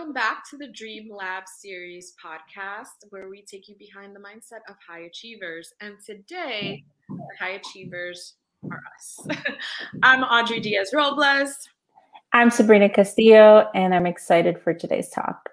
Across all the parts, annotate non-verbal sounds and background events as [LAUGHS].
Welcome back to the Dream Lab series podcast, where we take you behind the mindset of high achievers. And today, the high achievers are us. [LAUGHS] I'm Audrey Diaz Robles. I'm Sabrina Castillo, and I'm excited for today's talk.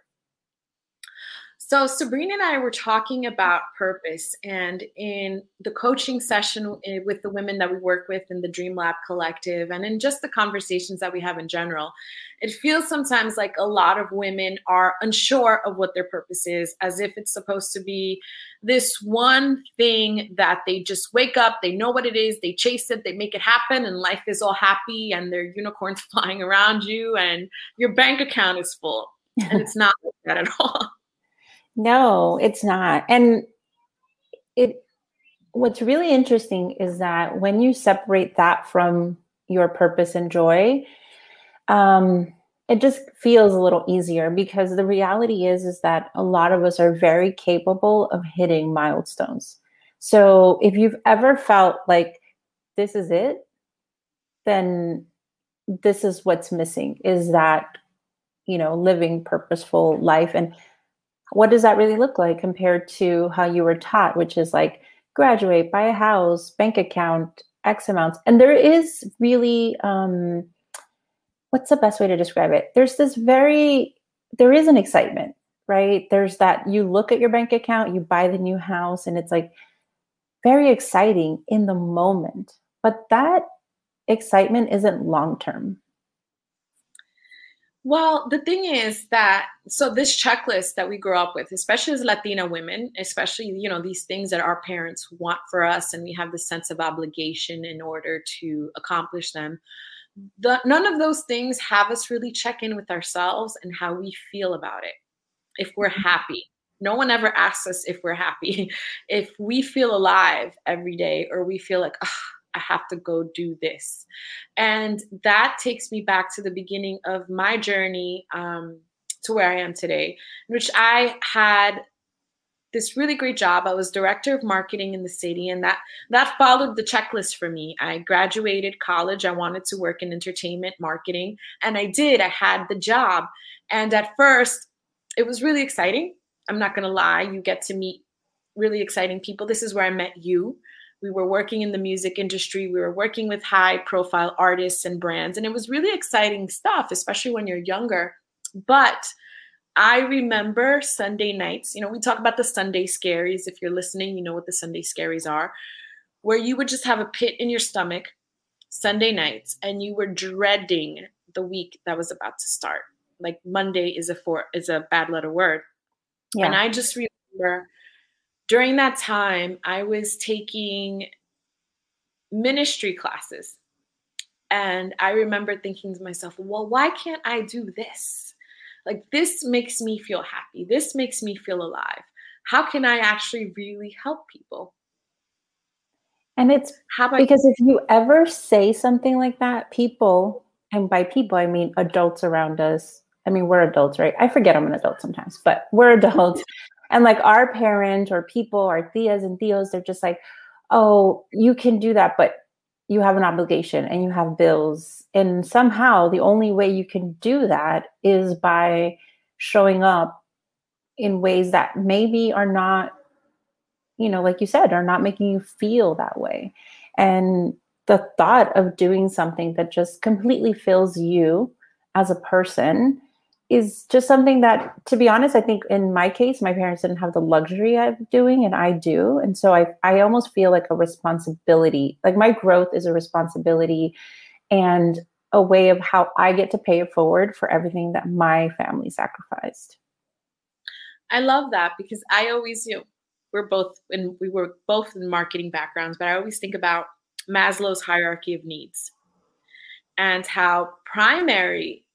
So, Sabrina and I were talking about purpose, and in the coaching session eh, with the women that we work with in the Dream Lab Collective, and in just the conversations that we have in general, it feels sometimes like a lot of women are unsure of what their purpose is, as if it's supposed to be this one thing that they just wake up, they know what it is, they chase it, they make it happen, and life is all happy, and there are unicorns [LAUGHS] flying around you, and your bank account is full. And [LAUGHS] it's not like that at all. No, it's not. And it what's really interesting is that when you separate that from your purpose and joy, um, it just feels a little easier because the reality is is that a lot of us are very capable of hitting milestones. So if you've ever felt like this is it, then this is what's missing is that you know living purposeful life and what does that really look like compared to how you were taught, which is like graduate, buy a house, bank account, X amounts. And there is really, um, what's the best way to describe it? There's this very, there is an excitement, right? There's that you look at your bank account, you buy the new house, and it's like very exciting in the moment. But that excitement isn't long term. Well, the thing is that so this checklist that we grow up with, especially as Latina women, especially you know these things that our parents want for us, and we have the sense of obligation in order to accomplish them. The, none of those things have us really check in with ourselves and how we feel about it. If we're mm-hmm. happy, no one ever asks us if we're happy. [LAUGHS] if we feel alive every day, or we feel like, oh, I have to go do this. And that takes me back to the beginning of my journey um, to where I am today, in which I had this really great job. I was director of marketing in the city, and that that followed the checklist for me. I graduated college. I wanted to work in entertainment marketing, and I did. I had the job, and at first, it was really exciting. I'm not gonna lie. You get to meet really exciting people. This is where I met you we were working in the music industry. We were working with high profile artists and brands. And it was really exciting stuff especially when you're younger. But i remember sunday nights you know we talk about the sunday scaries. If you're listening you know what the sunday scaries are where you would just have a pit in your stomach sunday nights and you were dreading the week that was about to start. Like monday is a for is a bad letter word. Yeah. and i just remember during that time, I was taking ministry classes. And I remember thinking to myself, well, why can't I do this? Like, this makes me feel happy. This makes me feel alive. How can I actually really help people? And it's How about because if you ever say something like that, people, and by people, I mean adults around us. I mean, we're adults, right? I forget I'm an adult sometimes, but we're [LAUGHS] adults. And like our parent or people, our tias and tios, they're just like, oh, you can do that, but you have an obligation and you have bills. And somehow the only way you can do that is by showing up in ways that maybe are not, you know, like you said, are not making you feel that way. And the thought of doing something that just completely fills you as a person is just something that to be honest i think in my case my parents didn't have the luxury of doing and i do. And so i i almost feel like a responsibility like my growth is a responsibility and a way of how i get to pay it forward for everything that my family sacrificed. I love that because i always you know we're both and we were both in marketing backgrounds but i always think about maslow's hierarchy of needs and how primary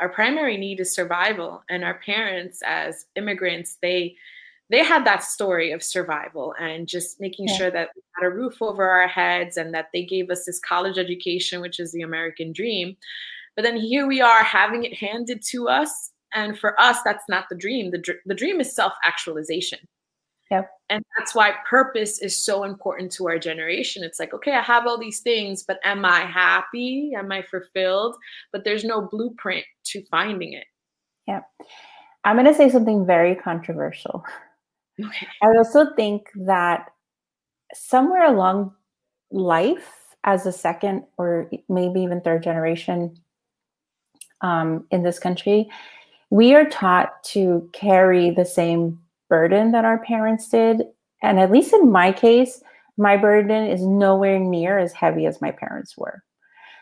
our primary need is survival and our parents as immigrants they they had that story of survival and just making yeah. sure that we had a roof over our heads and that they gave us this college education which is the american dream. But then here we are having it handed to us and for us that's not the dream. The, dr- the dream is self actualization Yep. And that's why purpose is so important to our generation. It's like, okay, I have all these things, but am I happy? Am I fulfilled? But there's no blueprint to finding it. Yeah. I'm going to say something very controversial. Okay. I also think that somewhere along life, as a second or maybe even third generation um, in this country, we are taught to carry the same burden that our parents did. And at least in my case, my burden is nowhere near as heavy as my parents were.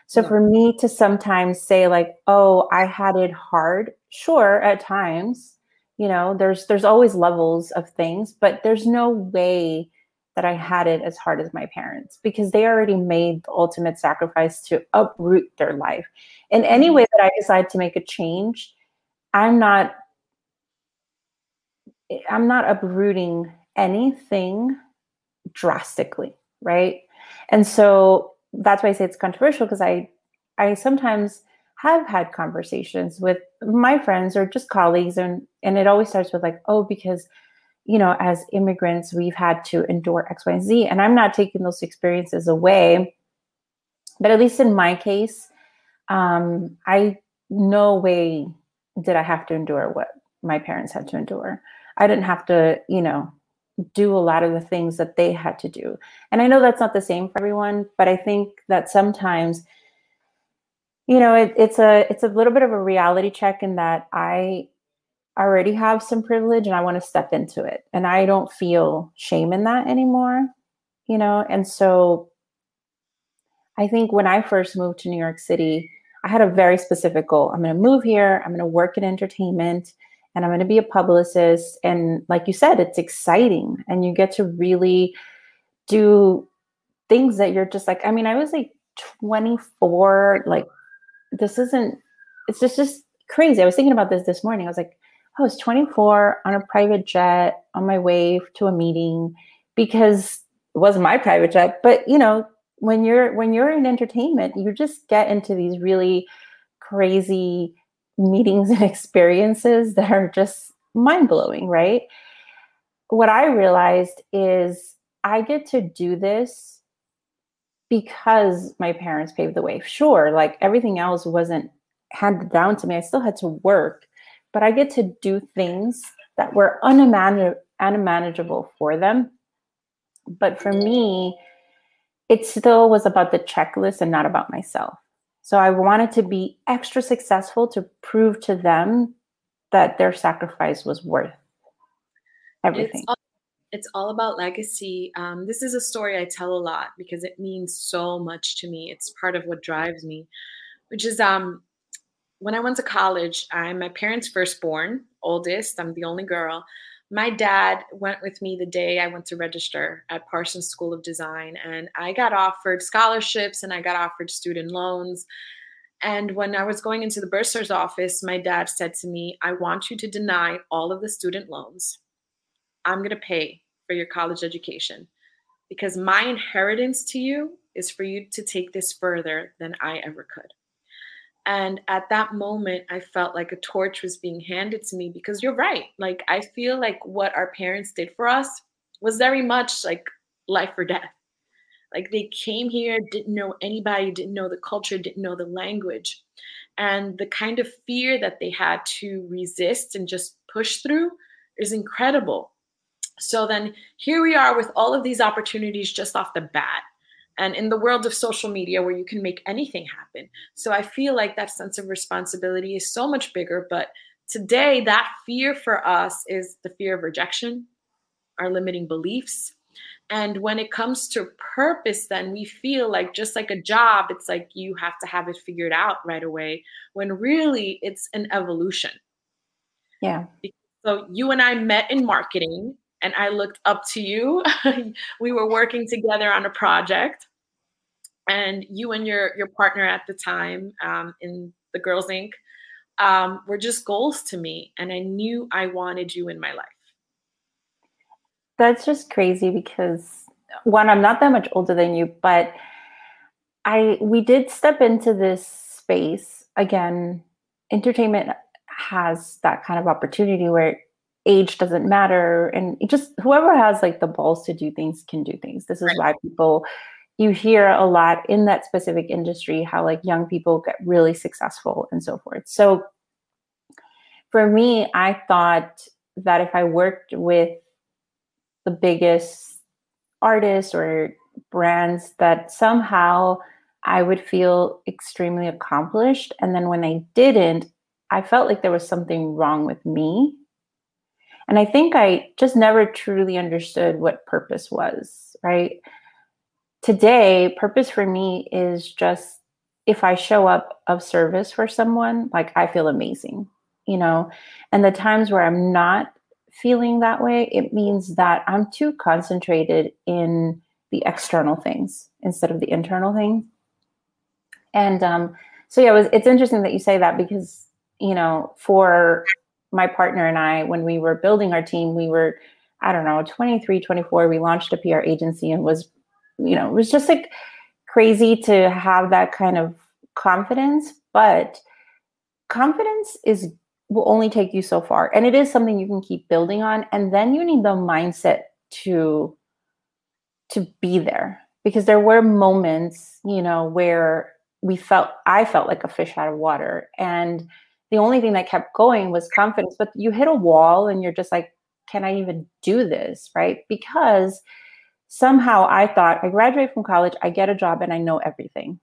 So yeah. for me to sometimes say like, "Oh, I had it hard." Sure, at times, you know, there's there's always levels of things, but there's no way that I had it as hard as my parents because they already made the ultimate sacrifice to uproot their life. In any mm-hmm. way that I decide to make a change, I'm not I'm not uprooting anything drastically, right? And so that's why I say it's controversial because I I sometimes have had conversations with my friends or just colleagues and and it always starts with like, oh, because you know, as immigrants, we've had to endure X, Y, and Z. And I'm not taking those experiences away. But at least in my case, um, I no way did I have to endure what my parents had to endure. I didn't have to, you know, do a lot of the things that they had to do. And I know that's not the same for everyone, but I think that sometimes, you know, it, it's a it's a little bit of a reality check in that I already have some privilege and I want to step into it. And I don't feel shame in that anymore, you know? And so I think when I first moved to New York City, I had a very specific goal. I'm going to move here, I'm going to work in entertainment, and I'm going to be a publicist. And like you said, it's exciting and you get to really do things that you're just like, I mean, I was like 24, like, this isn't, it's just, just crazy. I was thinking about this this morning. I was like, I was 24 on a private jet on my way to a meeting because it wasn't my private jet, but you know, when you're when you're in entertainment, you just get into these really crazy meetings [LAUGHS] and experiences that are just mind-blowing, right? What I realized is I get to do this because my parents paved the way. Sure, like everything else wasn't handed down to me. I still had to work but I get to do things that were unmanage- unmanageable for them. But for me, it still was about the checklist and not about myself. So I wanted to be extra successful to prove to them that their sacrifice was worth everything. It's all, it's all about legacy. Um, this is a story I tell a lot because it means so much to me. It's part of what drives me, which is um, when I went to college, I'm my parents' firstborn, oldest. I'm the only girl. My dad went with me the day I went to register at Parsons School of Design, and I got offered scholarships and I got offered student loans. And when I was going into the bursar's office, my dad said to me, I want you to deny all of the student loans. I'm going to pay for your college education because my inheritance to you is for you to take this further than I ever could. And at that moment, I felt like a torch was being handed to me because you're right. Like, I feel like what our parents did for us was very much like life or death. Like, they came here, didn't know anybody, didn't know the culture, didn't know the language. And the kind of fear that they had to resist and just push through is incredible. So then here we are with all of these opportunities just off the bat and in the world of social media where you can make anything happen. So I feel like that sense of responsibility is so much bigger. But today, that fear for us is the fear of rejection, our limiting beliefs. And when it comes to purpose, then we feel like just like a job, it's like you have to have it figured out right away, when really it's an evolution. Yeah. So you and I met in marketing and I looked up to you. [LAUGHS] we were working together on a project, and you and your your partner at the time um, in the Girls Inc. Um, were just goals to me, and I knew I wanted you in my life. That's just crazy because one, I'm not that much older than you, but I we did step into this space again. Entertainment has that kind of opportunity where age doesn't matter and just whoever has like the balls to do things can do things this is right. why people you hear a lot in that specific industry how like young people get really successful and so forth so for me, I thought that if I worked with the biggest artists or brands, that somehow I would feel extremely accomplished. And then when I didn't, I felt like there was something wrong with me. And I think I just never truly understood what purpose was, right? Today, purpose for me is just if I show up of service for someone, like I feel amazing, you know? And the times where I'm not feeling that way, it means that I'm too concentrated in the external things instead of the internal things. And um, so yeah, it was, it's interesting that you say that because you know, for my partner and I, when we were building our team, we were, I don't know, 23, 24. We launched a PR agency and was, you know, it was just like crazy to have that kind of confidence. But confidence is will only take you so far, and it is something you can keep building on. And then you need the mindset to to be there because there were moments, you know, where we felt I felt like a fish out of water, and the only thing that kept going was confidence. But you hit a wall, and you're just like, can I even do this, right? Because somehow I thought I graduate from college, I get a job, and I know everything,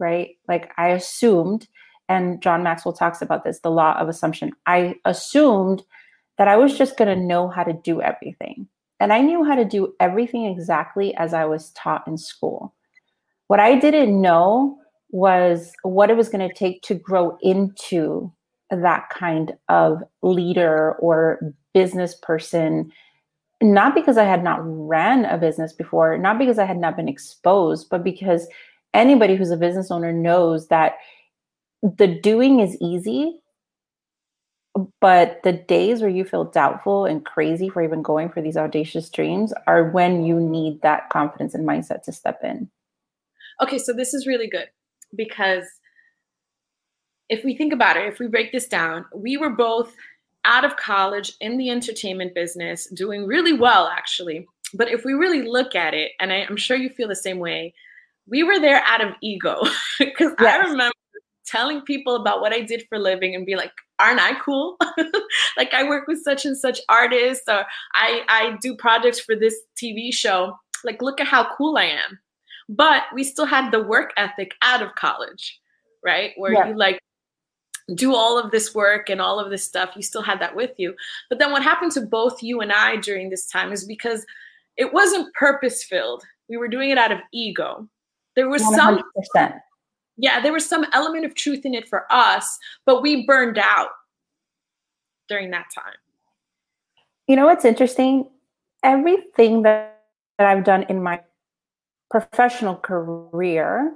right? Like I assumed, and John Maxwell talks about this, the law of assumption. I assumed that I was just going to know how to do everything. And I knew how to do everything exactly as I was taught in school. What I didn't know was what it was going to take to grow into that kind of leader or business person not because I had not ran a business before, not because I had not been exposed, but because anybody who's a business owner knows that the doing is easy, but the days where you feel doubtful and crazy for even going for these audacious dreams are when you need that confidence and mindset to step in. Okay, so this is really good because if we think about it, if we break this down, we were both out of college in the entertainment business, doing really well, actually. But if we really look at it, and I, am sure you feel the same way, we were there out of ego. [LAUGHS] Because yes. I remember telling people about what I did for living and be like, aren't I cool? [LAUGHS] like I work with such and such artists, or I, I do projects for this TV show. Like, look at how cool I am. But we still had the work ethic out of college, right? Where yeah. you like do all of this work and all of this stuff. You still had that with you. But then what happened to both you and I during this time is because it wasn't purpose filled. We were doing it out of ego. There was 100%. some yeah, there was some element of truth in it for us, but we burned out during that time. You know what's interesting? Everything that, that I've done in my professional career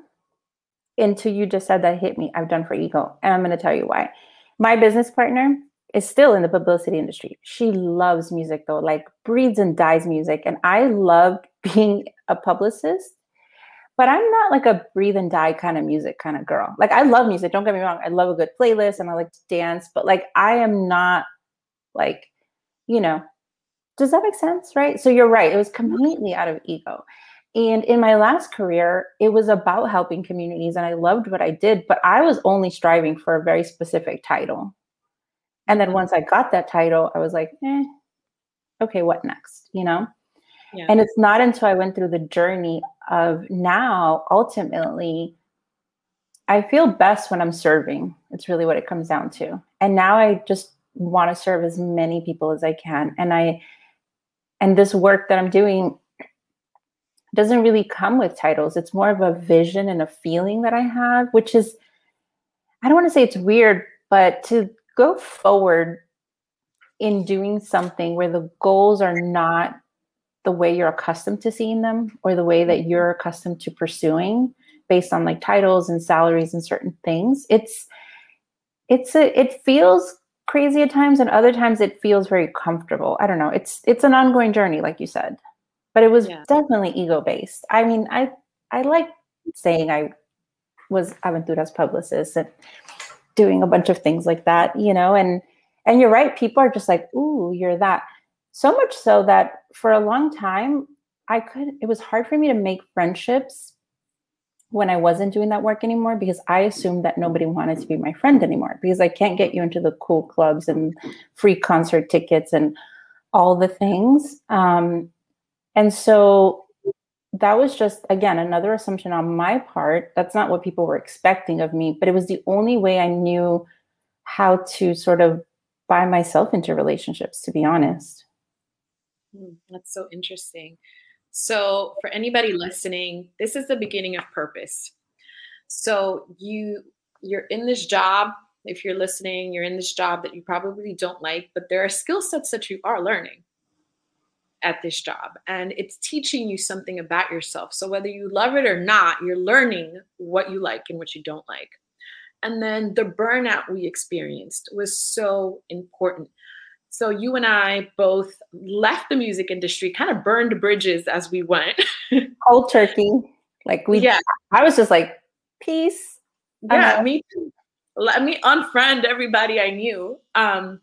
until you just said that hit me, I've done for ego. And I'm going to tell you why. My business partner is still in the publicity industry. She loves music though, like breathes and dies music. And I loved [LAUGHS] being a publicist but I'm not like a breathe and die kind of music kind of girl. Like I love music, don't get me wrong. I love a good playlist and I like to dance, but like I am not like, you know, does that make sense? Right. So you're right. It was completely out of ego. And in my last career, it was about helping communities and I loved what I did, but I was only striving for a very specific title. And then once I got that title, I was like, eh, okay, what next? You know? Yeah. And it's not until I went through the journey of now, ultimately, I feel best when I'm serving. It's really what it comes down to. And now I just want to serve as many people as I can. And I, and this work that I'm doing doesn't really come with titles. It's more of a vision and a feeling that I have, which is, I don't want to say it's weird, but to go forward in doing something where the goals are not the way you're accustomed to seeing them or the way that mm-hmm. you're accustomed to pursuing based on like titles and salaries and certain things it's it's a it feels crazy at times and other times it feels very comfortable i don't know it's it's an ongoing journey like you said but it was yeah. definitely ego based i mean i i like saying i was aventura's publicist and doing a bunch of things like that you know and and you're right people are just like ooh you're that so much so that for a long time, I could, it was hard for me to make friendships when I wasn't doing that work anymore because I assumed that nobody wanted to be my friend anymore because I can't get you into the cool clubs and free concert tickets and all the things. Um, and so that was just, again, another assumption on my part. That's not what people were expecting of me, but it was the only way I knew how to sort of buy myself into relationships, to be honest. Hmm, that's so interesting. So, for anybody listening, this is the beginning of purpose. So, you you're in this job, if you're listening, you're in this job that you probably don't like, but there are skill sets that you are learning at this job and it's teaching you something about yourself. So, whether you love it or not, you're learning what you like and what you don't like. And then the burnout we experienced was so important so you and I both left the music industry, kind of burned bridges as we went. [LAUGHS] Cold turkey. Like we yeah. I was just like, peace. Yeah, me too. Let me unfriend everybody I knew. Um,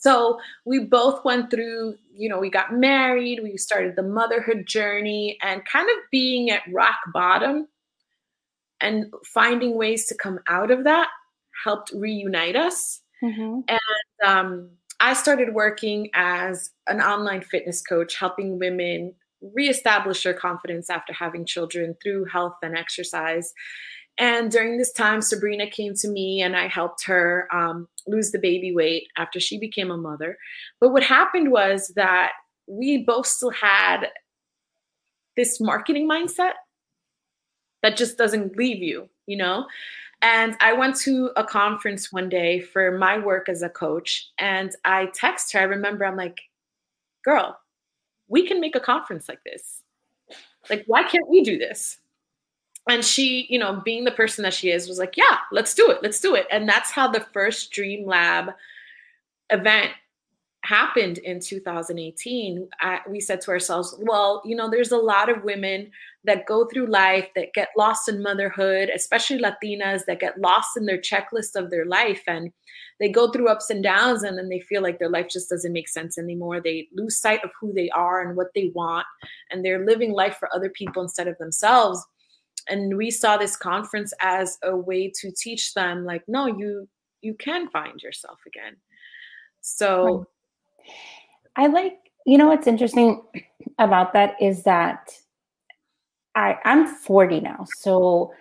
so we both went through, you know, we got married, we started the motherhood journey, and kind of being at rock bottom and finding ways to come out of that helped reunite us. Mm-hmm. And um, I started working as an online fitness coach, helping women reestablish their confidence after having children through health and exercise. And during this time, Sabrina came to me and I helped her um, lose the baby weight after she became a mother. But what happened was that we both still had this marketing mindset that just doesn't leave you, you know? And I went to a conference one day for my work as a coach, and I text her. I remember I'm like, girl, we can make a conference like this. Like, why can't we do this? And she, you know, being the person that she is, was like, yeah, let's do it. Let's do it. And that's how the first Dream Lab event happened in 2018, I, we said to ourselves, well, you know, there's a lot of women that go through life that get lost in motherhood, especially Latinas that get lost in their checklist of their life. And they go through ups and downs and then they feel like their life just doesn't make sense anymore. They lose sight of who they are and what they want. And they're living life for other people instead of themselves. And we saw this conference as a way to teach them, like, no, you you can find yourself again. So I like, you know, what's interesting about that is that I, I'm 40 now. So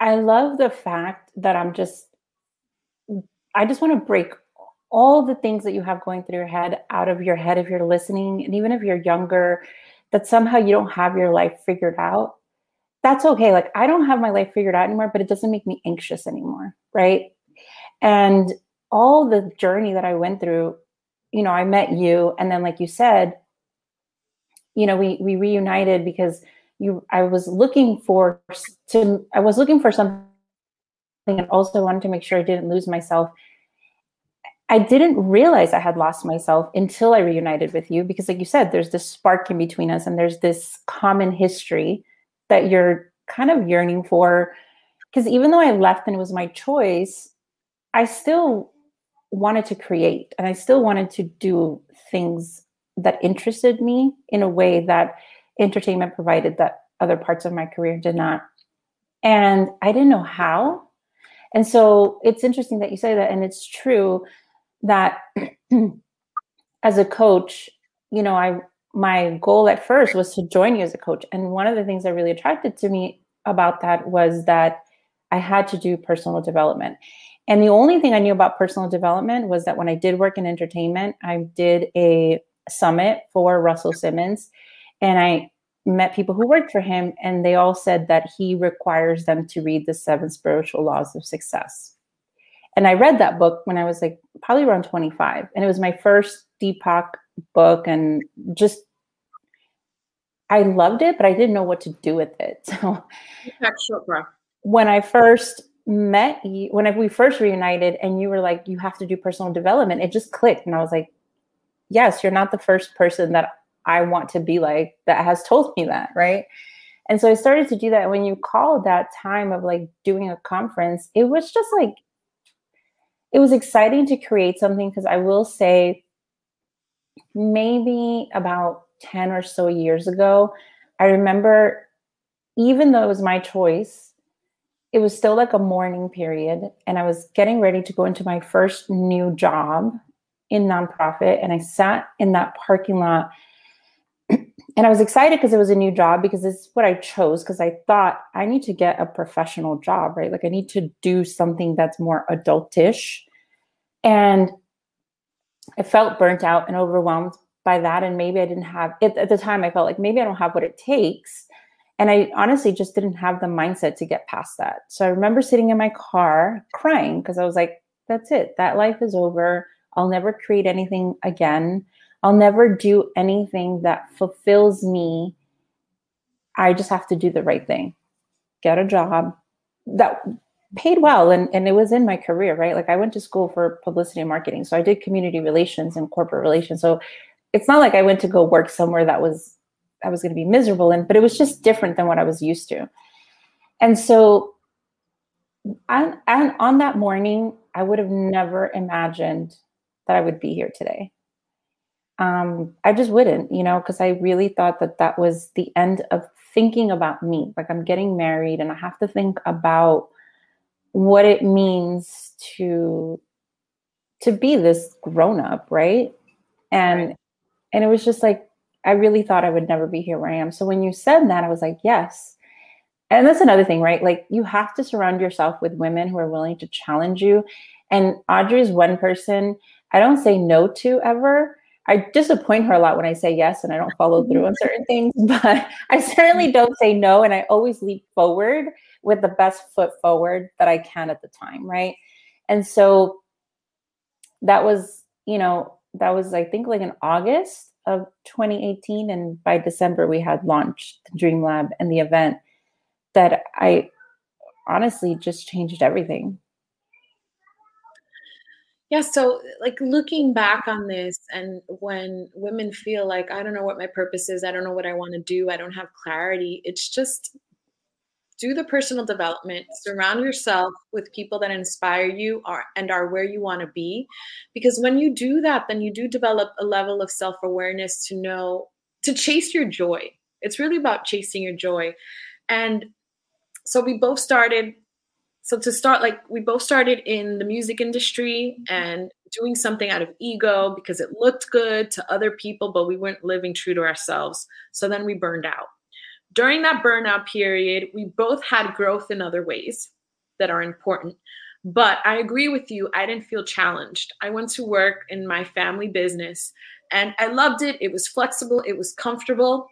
I love the fact that I'm just, I just want to break all the things that you have going through your head out of your head if you're listening. And even if you're younger, that somehow you don't have your life figured out. That's okay. Like, I don't have my life figured out anymore, but it doesn't make me anxious anymore. Right. And all the journey that I went through you know, I met you, and then like you said, you know, we we reunited because you I was looking for to I was looking for something and also wanted to make sure I didn't lose myself. I didn't realize I had lost myself until I reunited with you because, like you said, there's this spark in between us and there's this common history that you're kind of yearning for. Because even though I left and it was my choice, I still wanted to create and I still wanted to do things that interested me in a way that entertainment provided that other parts of my career did not. And I didn't know how. And so it's interesting that you say that. And it's true that [CLEARS THROAT] as a coach, you know, I my goal at first was to join you as a coach. And one of the things that really attracted to me about that was that I had to do personal development. And the only thing I knew about personal development was that when I did work in entertainment, I did a summit for Russell Simmons and I met people who worked for him and they all said that he requires them to read the seven spiritual laws of success. And I read that book when I was like probably around 25 and it was my first Deepak book and just I loved it, but I didn't know what to do with it. [LAUGHS] So when I first met you when we first reunited and you were like you have to do personal development it just clicked and i was like yes you're not the first person that i want to be like that has told me that right? And so i started to do that. When you called that time of like doing a conference it was just like it was exciting to create something because i will say maybe about 10 or so years ago i remember even though it was my choice it was still like a mourning period and I was getting ready to go into my first new job in nonprofit and I sat in that parking lot [CLEARS THROAT] and I was excited because it was a new job because it's what I chose because I thought I need to get a professional job, right? Like I need to do something that's more adultish. And I felt burnt out and overwhelmed by that. And maybe I didn't have it at the time, I felt like maybe I don't have what it takes and I honestly just didn't have the mindset to get past that. So I remember sitting in my car crying because I was like, that's it. That life is over. I'll never create anything again. I'll never do anything that fulfills me. I just have to do the right thing. Get a job that paid well and, and it was in my career, right? Like I went to school for publicity and marketing. So I did community relations and corporate relations. So it's not like I went to go work somewhere that was I was going to be miserable in, but it was just different than what I was used to. And so on, on that morning, I would have never imagined that I would be here today. Um, I just wouldn't, you know, because I really thought that that was the end of thinking about me. Like I'm getting married and I have to think about what it means to to be this grown up, right? And right. and it was just like I really thought I would never be here where I am. So when you said that, I was like, yes. And that's another thing, right? Like you have to surround yourself with women who are willing to challenge you. And Audrey is one person I don't say no to ever. I disappoint her a lot when I say yes and I don't follow through on [LAUGHS] certain things, [LAUGHS] but I certainly don't say no. And I always leap forward with the best foot forward that I can at the time. Right. And so that was, you know, that was, I think, like in August of 2018 and by december we had launched the dream lab and the event that i honestly just changed everything yeah so like looking back on this and when women feel like i don't know what my purpose is i don't know what i want to do i don't have clarity it's just do the personal development surround yourself with people that inspire you are, and are where you want to be. Because when you do that then you do develop a level of self-awareness to know to chase your joy. It's really about chasing your joy. And so we both started so to start like we both started in the music industry and doing something out of ego because it looked good to other people but we weren't living true to ourselves. So then we burned out during that burnout period, we both had growth in other ways that are important. But I agree with you, I didn't feel challenged. I went to work in my family business and I loved it. It was flexible, it was comfortable,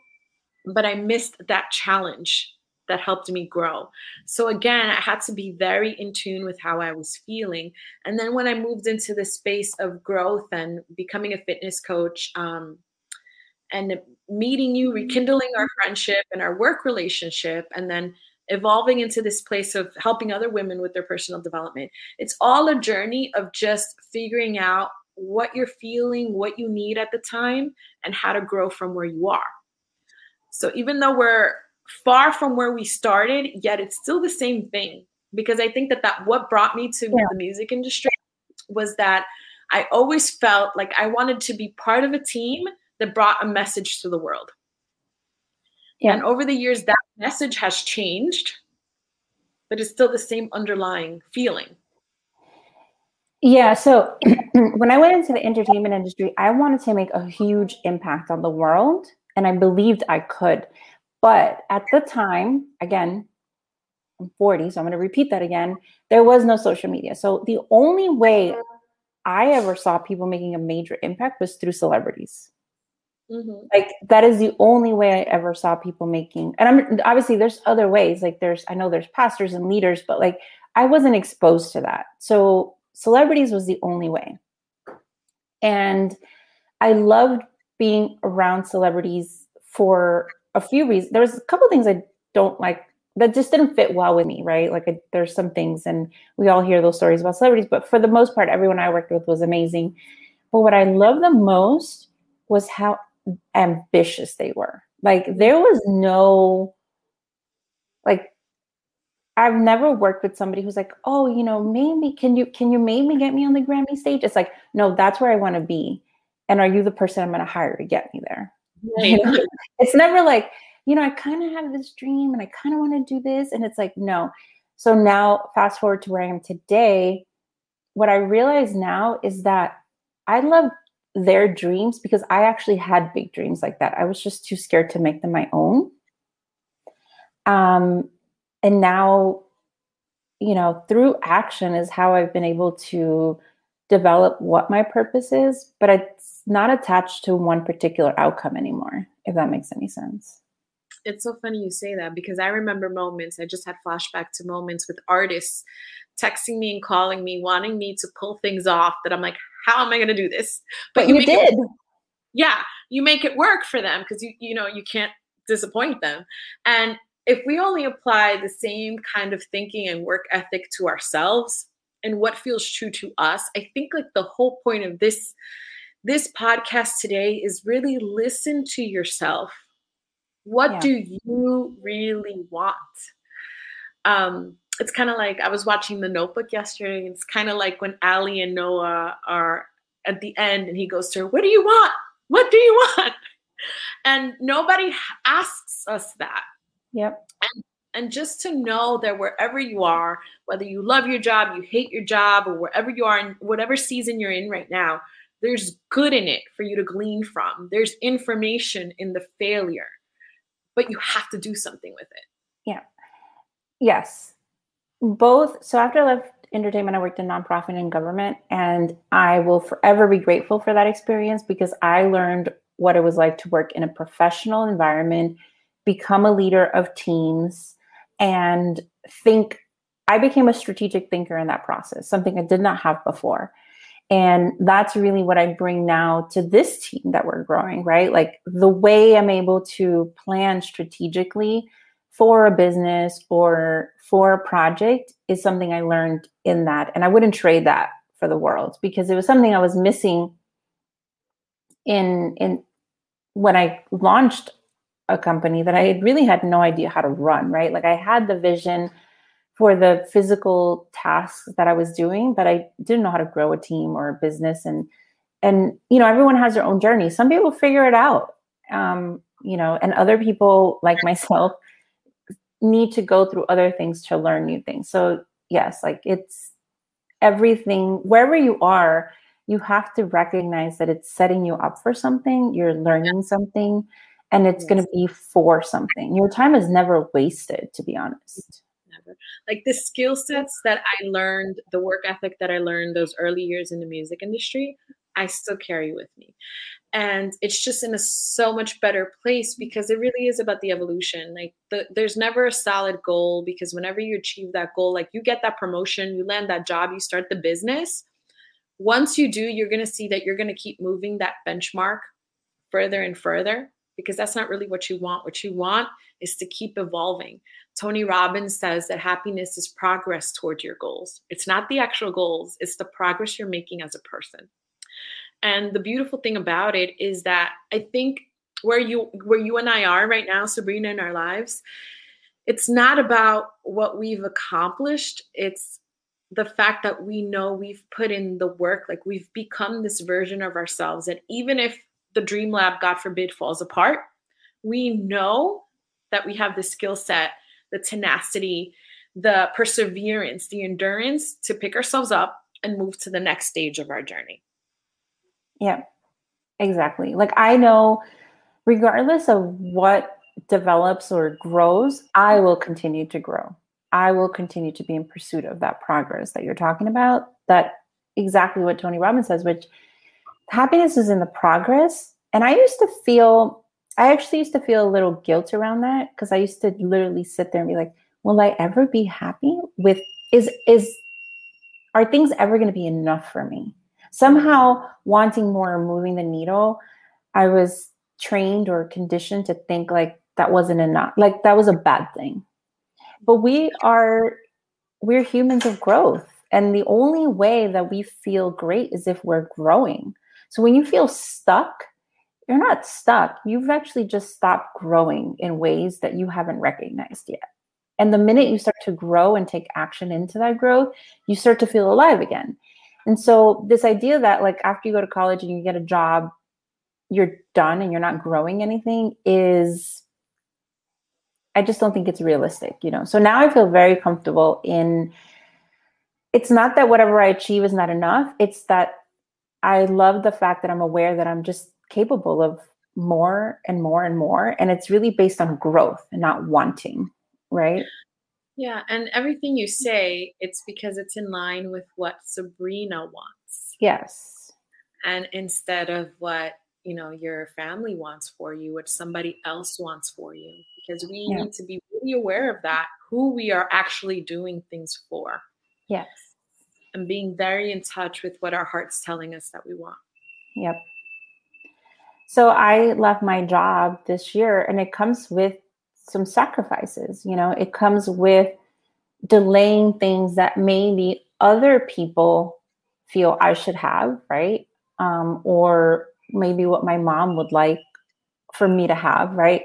but I missed that challenge that helped me grow. So again, I had to be very in tune with how I was feeling. And then when I moved into the space of growth and becoming a fitness coach, um, and meeting you, mm-hmm. rekindling our friendship and our work relationship, and then evolving into this place of helping other women with their personal development. It's all a journey of just figuring out what you're feeling, what you need at the time, and how to grow from where you are. So even though we're far from where we started, yet it's still the same thing. Because I think that that what brought me to yeah. the music industry was that I always felt like I wanted to be part of a team that brought a message to the world. Yeah. And over the years, that message has changed, but it's still the same underlying feeling. Yeah. So [CLEARS THROAT] when I went into the entertainment industry, I wanted to make a huge impact on the world, and I believed I could. But at the time, again, I'm 40, so I'm going to repeat that again. There was no social media. So the only way I ever saw people making a major impact was through celebrities. Mm-hmm. Like that is the only way I ever saw people making. And I'm obviously there's other ways. Like there's I know there's pastors and leaders, but like I wasn't exposed to that. So celebrities was the only way. And I loved being around celebrities for a few reasons. There was a couple things I don't like that just didn't fit well with me, right? Like I, there's some things, and we all hear those stories about celebrities, but for the most part, everyone I worked with was amazing. But what I love the most was how ambitious they were. Like there was no like I've never worked with somebody who's like, "Oh, you know, maybe can you can you maybe get me on the Grammy stage?" It's like, "No, that's where I want to be." And are you the person I'm going to hire to get me there? [LAUGHS] Right. it's never like, you know, I kind of have this dream and I kind of want to do this and it's like, no. So now, fast forward to where I am today, what I realize now is that I love their dreams because I actually had big dreams like that. I was just too scared to make them my own. Um, and now, you know, through action is how I've been able to develop what my purpose is, but it's not attached to one particular outcome anymore, if that makes any sense it's so funny you say that because I remember moments, I just had flashback to moments with artists texting me and calling me, wanting me to pull things off that I'm like, how am I going to do this? But, but you, you did. It, yeah, you make it work for them because you you know you can't disappoint them. And if we only apply the same kind of thinking and work ethic to ourselves and what feels true to us, I think like the whole point of this this podcast today is really listen to yourself what yeah. do you really want? Um, it's kind of like I was watching The Notebook yesterday. It's kind of like when Allie and Noah are at the end and he goes to her, What do you want? What do you [LAUGHS] want? And nobody asks us that. Yep. And, and just to know that wherever you are, whether you love your job, you hate your job, or wherever you are in whatever season you're in right now, there's good in it for you to glean from. There's information in the failure but you have to do something with it. Yeah. Yes. Both. So after I left entertainment, I worked in nonprofit and government, and I will forever be grateful for that experience because I learned what it was like to work in a professional environment, become a leader of teams, and think. I became a strategic thinker in that process, something I did not have before. And that's really what I bring now to this team that we're growing, right? Like the way I'm able to plan strategically for a business or for a project is something I learned in that. And I wouldn't trade that for the world because it was something I was missing in in when I launched a company that I really had no idea how to run, right? Like I had the vision for the physical tasks that I was doing, but I didn't know how to grow a team or a business. And and you know, everyone has their own journey. Some people figure it out, um, you know, and other people like [LAUGHS] myself need to go through other things to learn new things. So yes, like it's everything wherever you are you have to recognize that it's setting you up for something you're learning something and it's yes. going to be for something your time is never wasted to be honest mm, like the skill sets that I learned, the work ethic that I learned those early years in the music industry, I still carry with me. And it's just in a so much better place because it really is about the evolution. Like the, there's never a solid goal because whenever you achieve that goal, like you get that promotion, you land that job, you start the business. Once you do, you're going to see that you're going to keep moving that benchmark further and further because that's not really what you want. What you want is to keep evolving. Tony Robbins says that happiness is progress toward your goals. It's not the actual goals, it's the progress you're making as a person. And the beautiful thing about it is that I think where you where you and I are right now, Sabrina, in our lives, it's not about what we've accomplished. It's the fact that we know we've put in the work, like we've become this version of ourselves. And even if the dream lab, God forbid, falls apart, we know that we have the skill set the tenacity, the perseverance, the endurance to pick ourselves up and move to the next stage of our journey. Yeah, exactly. Like I know, regardless of what develops or grows, I will continue to grow. I will continue to be in pursuit of that progress that you're talking about. That exactly what Tony Robbins says, which happiness is in the progress. And I used to feel I actually used to feel a little guilt around that because I used to literally sit there and be like, will I ever be happy with is is are things ever going to be enough for me? Somehow wanting more or moving the needle, I was trained or conditioned to think like that wasn't enough. Like that was a bad thing. But we are we're humans of growth. And the only way that we feel great is if we're growing. So when you feel stuck, you're not stuck. You've actually just stopped growing in ways that you haven't recognized yet. And the minute you start to grow and take action into that growth, you start to feel alive again. And so, this idea that, like, after you go to college and you get a job, you're done and you're not growing anything is I just don't think it's realistic, you know. So now I feel very comfortable in it's not that whatever I achieve is not enough. It's that I love the fact that I'm aware that I'm just capable of more and more and more. And it's really based on growth and not wanting, right? Yeah. And everything you mm-hmm. say, it's because it's in line with what Sabrina wants. Yes. And instead of what, you know, your family wants for you, what somebody else wants for you. Because we yeah. need to be really aware of that, who we are actually doing things for. Yes. And being very in touch with what our heart's telling us that we want. Yep. So I left my job this year and it comes with some sacrifices, you know, it comes with delaying things that maybe other people feel I should have, right? Um, or maybe what my mom would like for me to have, right?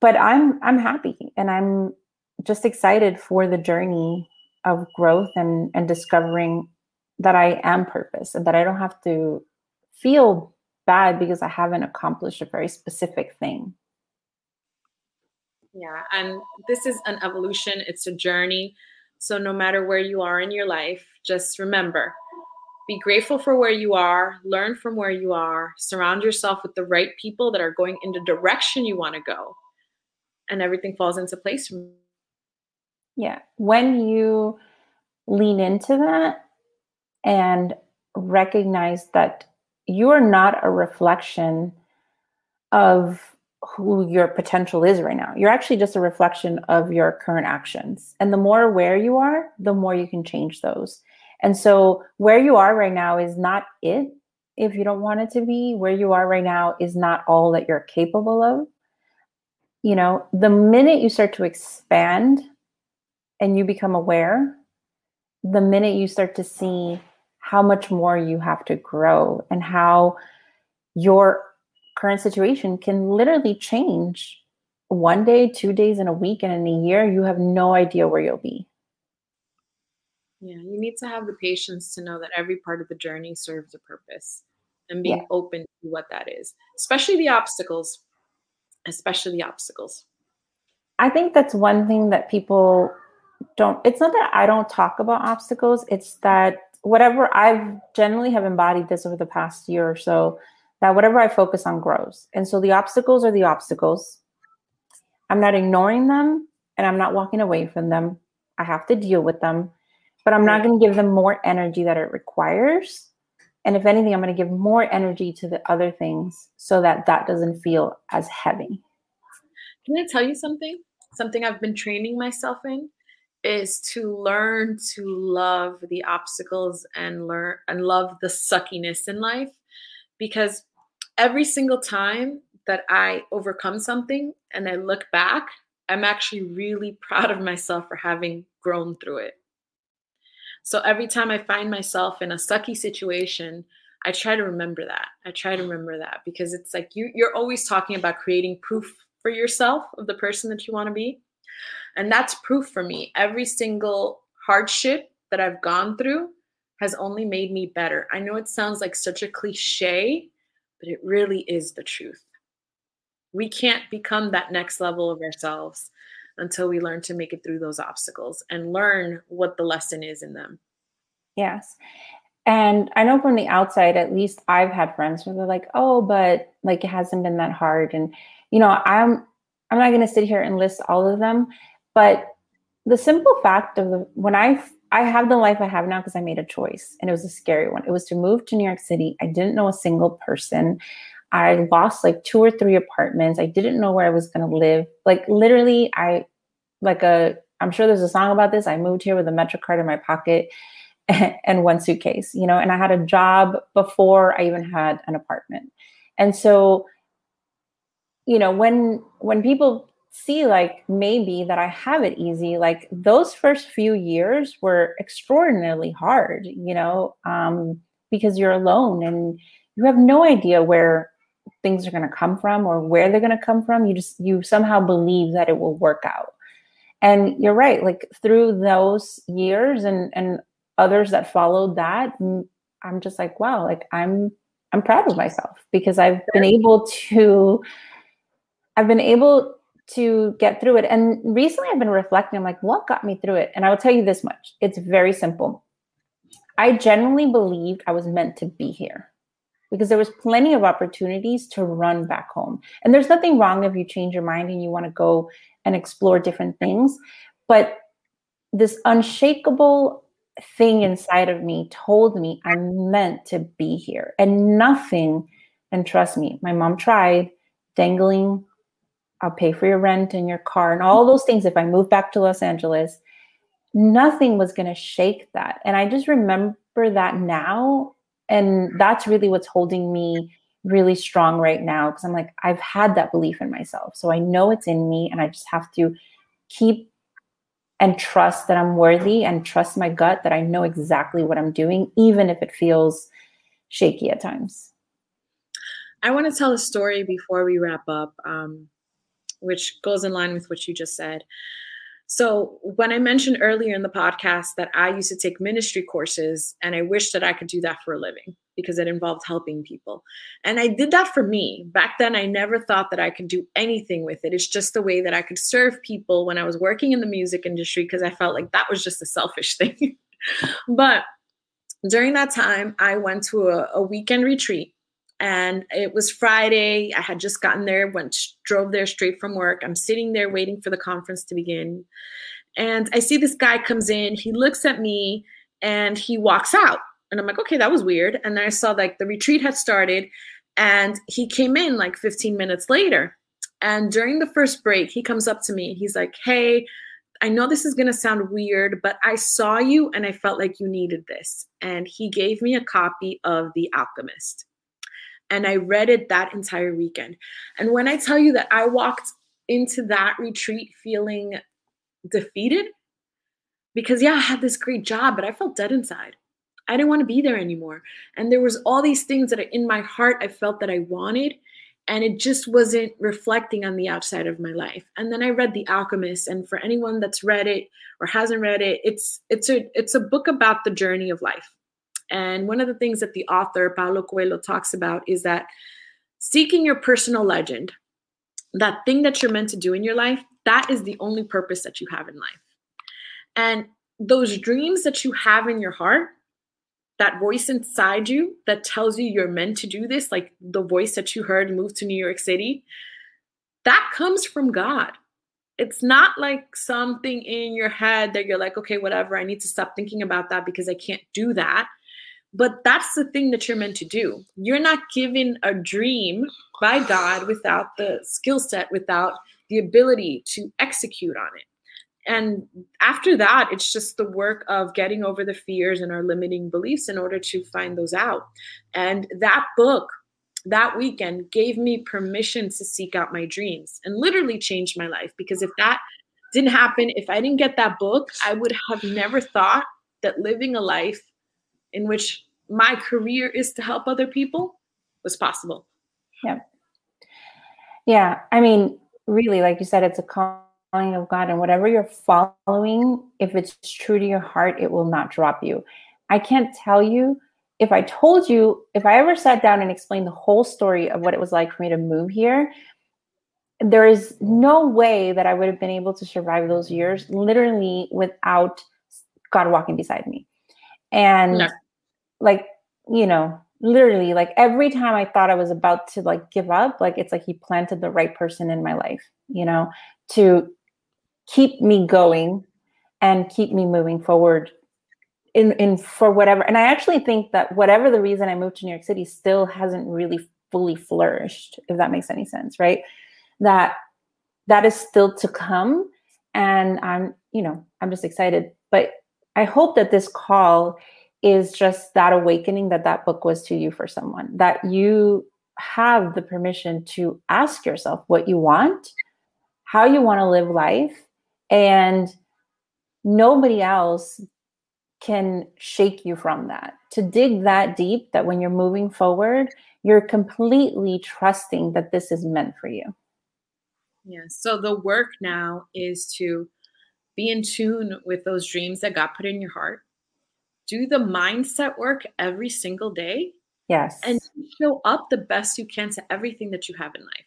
But I'm I'm happy and I'm just excited for the journey of growth and and discovering that I am purpose and that I don't have to feel bad because I haven't accomplished a very specific thing. Yeah, and this is an evolution, it's a journey. So no matter where you are in your life, just remember be grateful for where you are, learn from where you are, surround yourself with the right people that are going in the direction you want to go, and everything falls into place. Yeah. When you lean into that and recognize that you are not a reflection of who your potential is right now. You're actually just a reflection of your current actions. And the more aware you are, the more you can change those. And so, where you are right now is not it if you don't want it to be. Where you are right now is not all that you're capable of. You know, the minute you start to expand and you become aware, the minute you start to see how much more you have to grow and how your current situation can literally change one day, two days in a week, and in a year, you have no idea where you'll be. Yeah, you need to have the patience to know that every part of the journey serves a purpose and being yeah. open to what that is, especially the obstacles, especially the obstacles. I think that's one thing that people don't, it's not that I don't talk about obstacles, it's that whatever I've generally have embodied this over the past year or so, whatever I focus on grows. And so the obstacles are the obstacles. I'm not ignoring them and I'm not walking away from them. I have to deal with them but I'm not going to give them more energy that it requires. And if anything, I'm going to give more energy to the other things so that that doesn't feel as heavy. Can I tell you something? Something I've been training myself in is to learn to love the obstacles and learn and love the suckiness in life because every single time that I overcome something and I look back, I'm actually really [LAUGHS] proud of myself for having grown through it. So every time I find myself in a sucky situation, I try to remember that. I try to remember that because it's like you, you're always talking about creating proof for yourself of the person that you want to be. And that's proof for me. Every single hardship that I've gone through has only made me better. I know it sounds like such a cliche, but it really is the truth. We can't become that next level of ourselves until we learn to make it through those obstacles and learn what the lesson is in them. Yes. And I know from the outside, at least I've had friends where they're like, oh, but like it hasn't been that hard. And, you know, I'm I'm not gonna sit here and list all of them, but the simple fact of the when I I have the life I have now because I made a choice and it was a scary one. It was to move to New York City. I didn't know a single person. I lost like two or three apartments. I didn't know where I was going to live. Like literally, I like a. I'm sure there's a song about this. I moved here with a Metro card in my pocket [LAUGHS] and one suitcase, you know, and I had a job before I even had an apartment. And so, you know, when when people see like maybe that I have it easy, like those first few years were extraordinarily hard, you know, um, because you're alone and you have no idea where things are going to come from or where they're going to come from. You just you somehow believe that it will work out. And you're right like through those years and and others that followed that i'm just like wow like i'm i'm proud of myself because i've been able to i've been able to get through it. And recently I've been reflecting, I'm like, what got me through it? And I will tell you this much it's very simple. I genuinely believed I was meant to be here because there was plenty of opportunities to run back home. And there's nothing wrong if you change your mind and you want to go and explore different things. But this unshakable thing inside of me told me I'm meant to be here. And nothing, and trust me, my mom tried dangling, I'll pay for your rent and your car and all those things if I move back to Los Angeles. Nothing was going to shake that. And I just remember that now. And that's really what's holding me really strong right now because I'm like, I've had that belief in myself. So I know it's in me and I just have to keep and trust that I'm worthy and trust my gut that I know exactly what I'm doing, even if it feels shaky at times. I want to tell a story before we wrap up, um, which goes in line with what you just said. So, when I mentioned earlier in the podcast that I used to take ministry courses and I wish that I could do that for a living because it involved helping people. And I did that for me. Back then, I never thought that I could do anything with it. It's just the way that I could serve people when I was working in the music industry because I felt like that was just a selfish [LAUGHS] thing. but during that time, I went to a, a weekend retreat and it was Friday. I had just gotten there, went drove there straight from work. I'm sitting there waiting for the conference to begin. And I see this guy comes in, he looks at me and he walks out. And I'm like, okay, that was weird. And then I saw like the retreat had started and he came in like 15 minutes later. And during the first break, he comes up to me. He's like, hey, I know this is going to sound weird, but I saw you and I felt like you needed this. And he gave me a copy of The Alchemist and I read it that entire weekend. And when I tell you that I walked into that retreat feeling defeated, because yeah, I had this great job, but I felt dead inside. I didn't want to be there anymore. And there was all these things that in my heart I felt that I wanted and it just wasn't reflecting on the outside of my life. And then I read The Alchemist and for anyone that's read it or hasn't read it, it's it's a it's a book about the journey of life. And one of the things that the author, Paulo Coelho, talks about is that seeking your personal legend, that thing that you're meant to do in your life, that is the only purpose that you have in life. And those dreams that you have in your heart, that voice inside you that tells you you're meant to do this, like the voice that you heard move to New York City, that comes from God. It's not like something in your head that you're like, okay, whatever, I need to stop thinking about that because I can't do that. But that's the thing that you're meant to do. You're not given a dream by God without the skill set, without the ability to execute on it. And after that, it's just the work of getting over the fears and our limiting beliefs in order to find those out. And that book, that weekend, gave me permission to seek out my dreams and literally changed my life. Because if that didn't happen, if I didn't get that book, I would have never thought that living a life in which my career is to help other people was possible. Yeah. Yeah. I mean, really, like you said, it's a calling of God, and whatever you're following, if it's true to your heart, it will not drop you. I can't tell you if I told you, if I ever sat down and explained the whole story of what it was like for me to move here, there is no way that I would have been able to survive those years literally without God walking beside me. And no like you know literally like every time i thought i was about to like give up like it's like he planted the right person in my life you know to keep me going and keep me moving forward in in for whatever and i actually think that whatever the reason i moved to new york city still hasn't really fully flourished if that makes any sense right? That that is still to come and i'm you know i'm just excited but i hope that this call is just that awakening that that book was to you for someone that you have the permission to ask yourself what you want how you want to live life and nobody else can shake you from that. To dig that deep that when you're moving forward you're completely trusting that this is meant for you. Yeah so the work now is to be in tune with those dreams that god put in your heart do the mindset work every single day. Yes. And show up the best you can to everything that you have in life.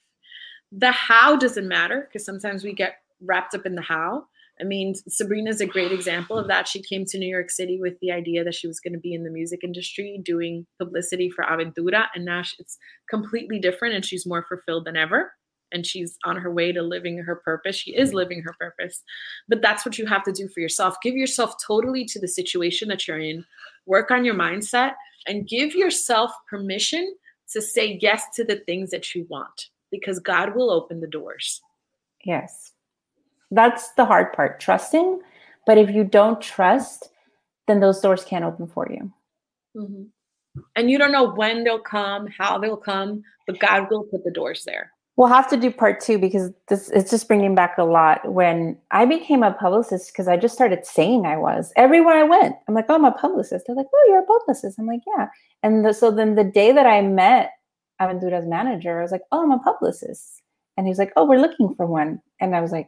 the how doesn't matter because sometimes we get wrapped up in the how. I mean, Sabrina's a great example of that. She came to New York City with the idea that she was going to be in the music industry doing publicity for Aventura, and now it's completely different and she's more fulfilled than ever. And she's on her way to living her purpose. She is living her purpose. But that's what you have to do for yourself. Give yourself totally to the situation that you're in, work on your mindset, and give yourself permission to say yes to the things that you want because God will open the doors. Yes. That's the hard part, trusting. But if you don't trust, then those doors can't open for you. Mm-hmm. And you don't know when they'll come, how they'll come, but God will put the doors there. We'll have to do part two because this it's just bringing back a lot. When I became a publicist, because I just started saying I was everywhere I went. I'm like, oh, I'm a publicist. They're like, oh, you're a publicist. I'm like, yeah. And the, so then the day that I met Aventura's manager, I was like, oh, I'm a publicist. And he's like, oh, we're looking for one. And I was like,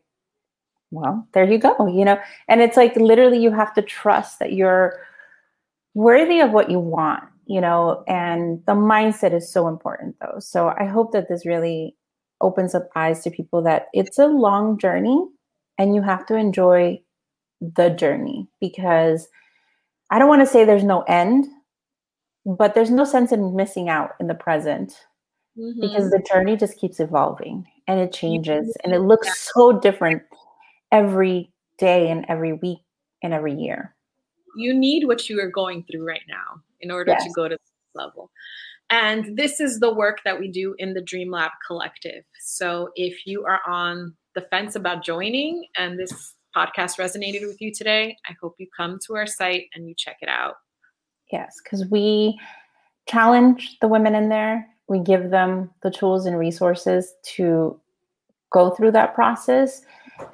well, there you go, you know? And it's like literally you have to trust that you're worthy of what you want, you know? And the mindset is so important though. So I hope that this really opens up eyes to people that it's a long journey and you have to enjoy the journey because I don't want to say there's no end, but there's no sense in missing out in the present mm-hmm. because the journey just keeps evolving and it changes and it looks so different every day and every week and every year. You need what you are going through right now in order yes. to go to this level. And this is the work that we do in the Dream Lab Collective. So if you are on the fence about joining and this podcast resonated with you today, I hope you come to our site and you check it out. Yes, because we challenge the women in there. We give them the tools and resources to go through that process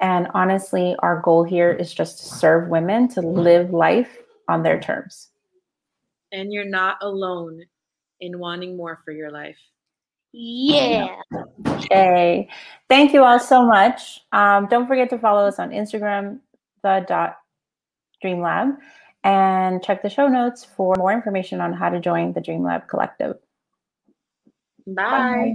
and honestly, our goal here is just to serve women to live life on their terms. And you're not alone in wanting more for your life. Yeah. Okay. Thank you all so much. Um, don't forget to follow us on Instagram, the dot Dream Lab, and check the show notes for more information on how to join the Dream Lab Collective. Bye. Bye.